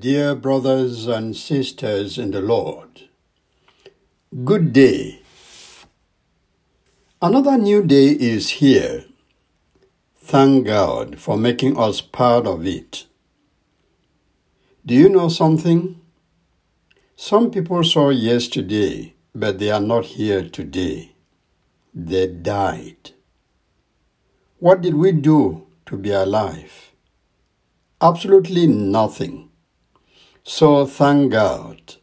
Dear brothers and sisters in the Lord, good day. Another new day is here. Thank God for making us part of it. Do you know something? Some people saw yesterday, but they are not here today. They died. What did we do to be alive? Absolutely nothing. So thank God.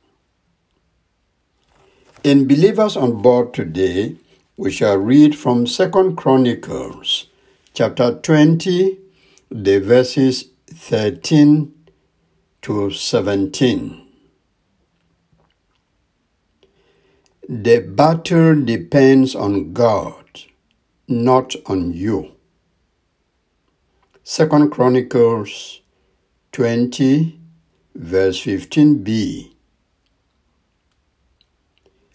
In Believers on Board today, we shall read from Second Chronicles chapter 20, the verses 13 to 17. The battle depends on God, not on you. Second Chronicles 20 Verse 15b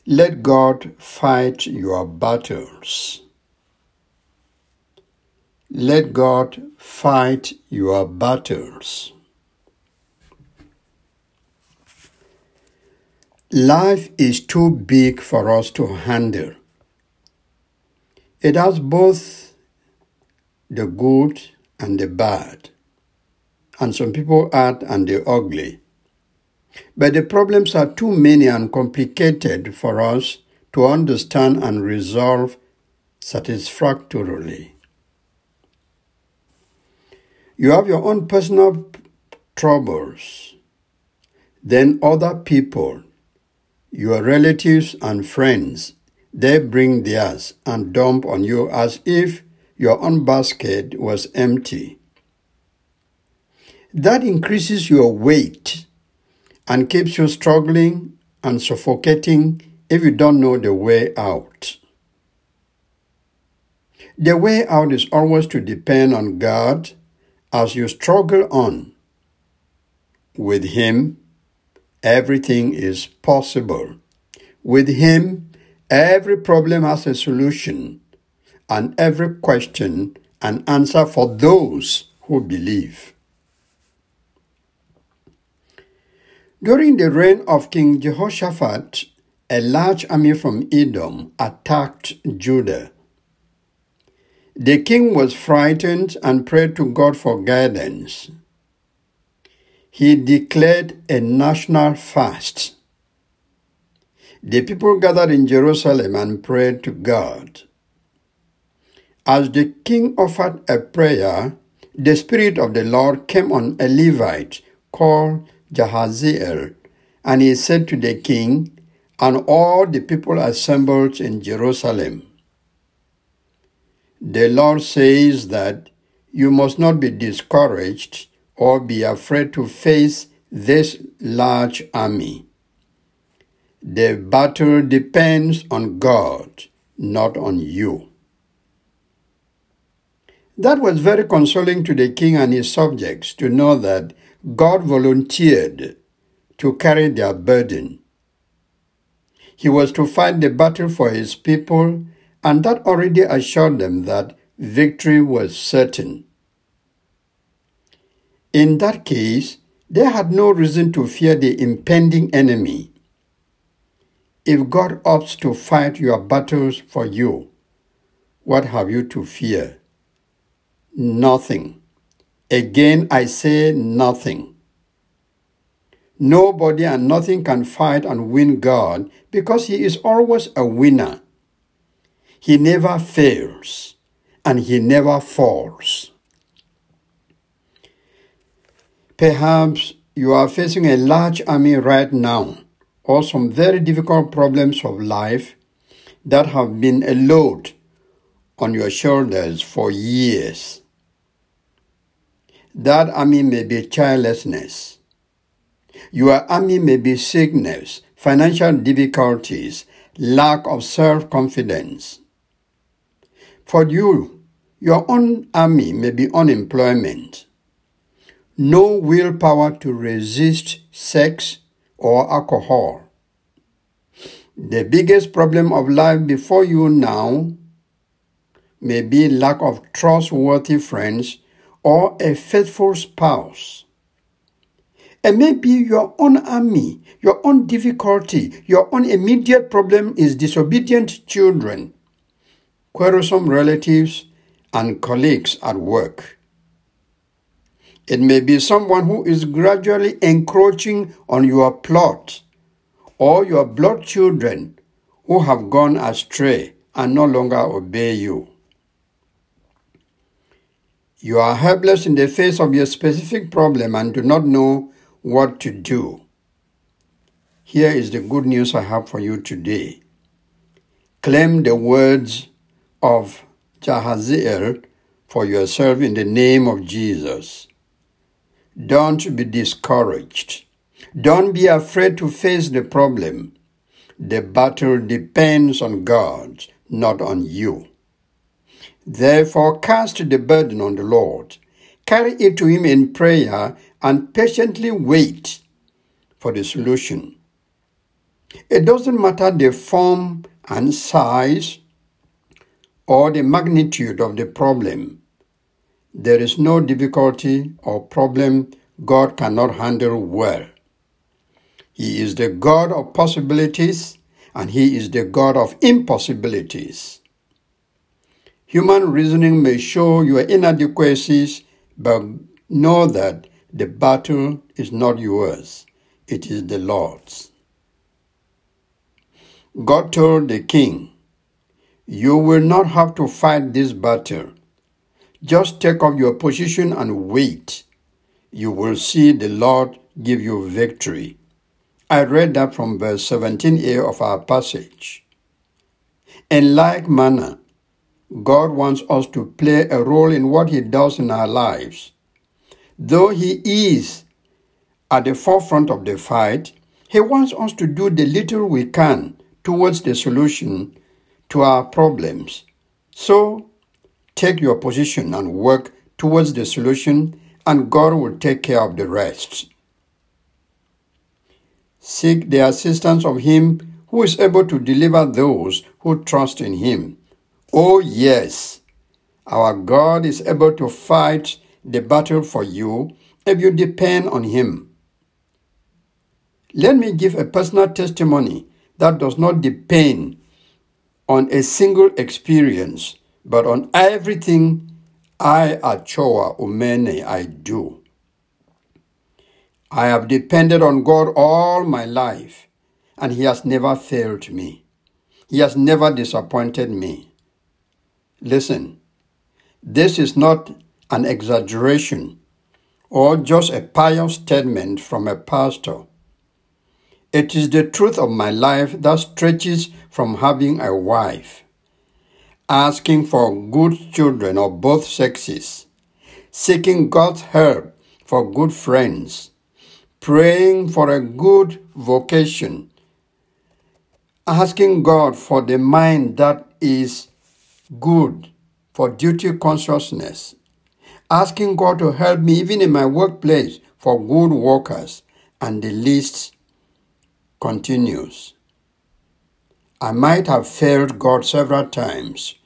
Let God fight your battles. Let God fight your battles. Life is too big for us to handle. It has both the good and the bad and some people add and the ugly. But the problems are too many and complicated for us to understand and resolve satisfactorily. You have your own personal troubles, then other people, your relatives and friends, they bring theirs and dump on you as if your own basket was empty. That increases your weight and keeps you struggling and suffocating if you don't know the way out. The way out is always to depend on God as you struggle on. With Him, everything is possible. With Him, every problem has a solution, and every question an answer for those who believe. During the reign of King Jehoshaphat, a large army from Edom attacked Judah. The king was frightened and prayed to God for guidance. He declared a national fast. The people gathered in Jerusalem and prayed to God. As the king offered a prayer, the Spirit of the Lord came on a Levite called Jahaziel, and he said to the king and all the people assembled in Jerusalem, The Lord says that you must not be discouraged or be afraid to face this large army. The battle depends on God, not on you. That was very consoling to the king and his subjects to know that God volunteered to carry their burden. He was to fight the battle for his people, and that already assured them that victory was certain. In that case, they had no reason to fear the impending enemy. If God opts to fight your battles for you, what have you to fear? Nothing. Again, I say nothing. Nobody and nothing can fight and win God because He is always a winner. He never fails and He never falls. Perhaps you are facing a large army right now or some very difficult problems of life that have been a load on your shoulders for years. That army may be childlessness. Your army may be sickness, financial difficulties, lack of self confidence. For you, your own army may be unemployment, no willpower to resist sex or alcohol. The biggest problem of life before you now may be lack of trustworthy friends or a faithful spouse. And maybe your own army, your own difficulty, your own immediate problem is disobedient children, quarrelsome relatives, and colleagues at work. It may be someone who is gradually encroaching on your plot, or your blood children who have gone astray and no longer obey you. You are helpless in the face of your specific problem and do not know what to do. Here is the good news I have for you today. Claim the words of Jahaziel for yourself in the name of Jesus. Don't be discouraged. Don't be afraid to face the problem. The battle depends on God, not on you. Therefore, cast the burden on the Lord, carry it to Him in prayer, and patiently wait for the solution. It doesn't matter the form and size or the magnitude of the problem. There is no difficulty or problem God cannot handle well. He is the God of possibilities and He is the God of impossibilities. Human reasoning may show your inadequacies, but know that the battle is not yours, it is the Lord's. God told the king, You will not have to fight this battle. Just take up your position and wait. You will see the Lord give you victory. I read that from verse 17a of our passage. In like manner, God wants us to play a role in what He does in our lives. Though He is at the forefront of the fight, He wants us to do the little we can towards the solution to our problems. So, take your position and work towards the solution, and God will take care of the rest. Seek the assistance of Him who is able to deliver those who trust in Him. Oh, yes, our God is able to fight the battle for you if you depend on Him. Let me give a personal testimony that does not depend on a single experience, but on everything I, Achoa Umene, I do. I have depended on God all my life, and He has never failed me. He has never disappointed me. Listen, this is not an exaggeration or just a pious statement from a pastor. It is the truth of my life that stretches from having a wife, asking for good children of both sexes, seeking God's help for good friends, praying for a good vocation, asking God for the mind that is good for duty consciousness, asking God to help me even in my workplace for good workers, and the list continues. I might have failed God several times,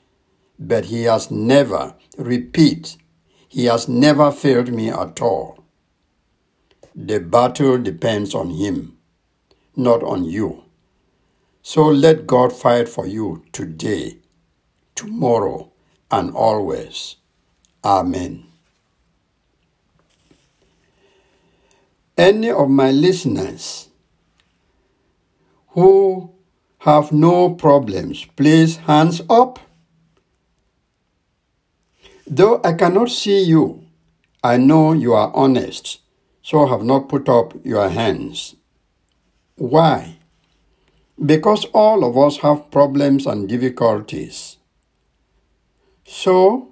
but He has never, repeat, He has never failed me at all. The battle depends on Him, not on you. So let God fight for you today tomorrow, and always. Amen. Any of my listeners who have no problems, please hands up. Though I cannot see you, I know you are honest, so have not put up your hands. Why? Because all of us have problems and difficulties. So,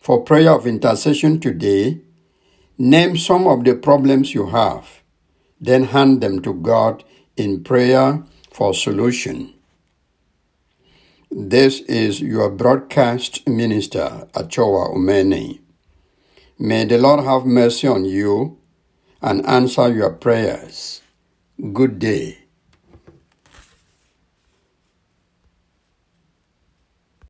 for prayer of intercession today, name some of the problems you have, then hand them to God in prayer for solution. This is your broadcast minister, Achoa Umeni. May the Lord have mercy on you and answer your prayers. Good day.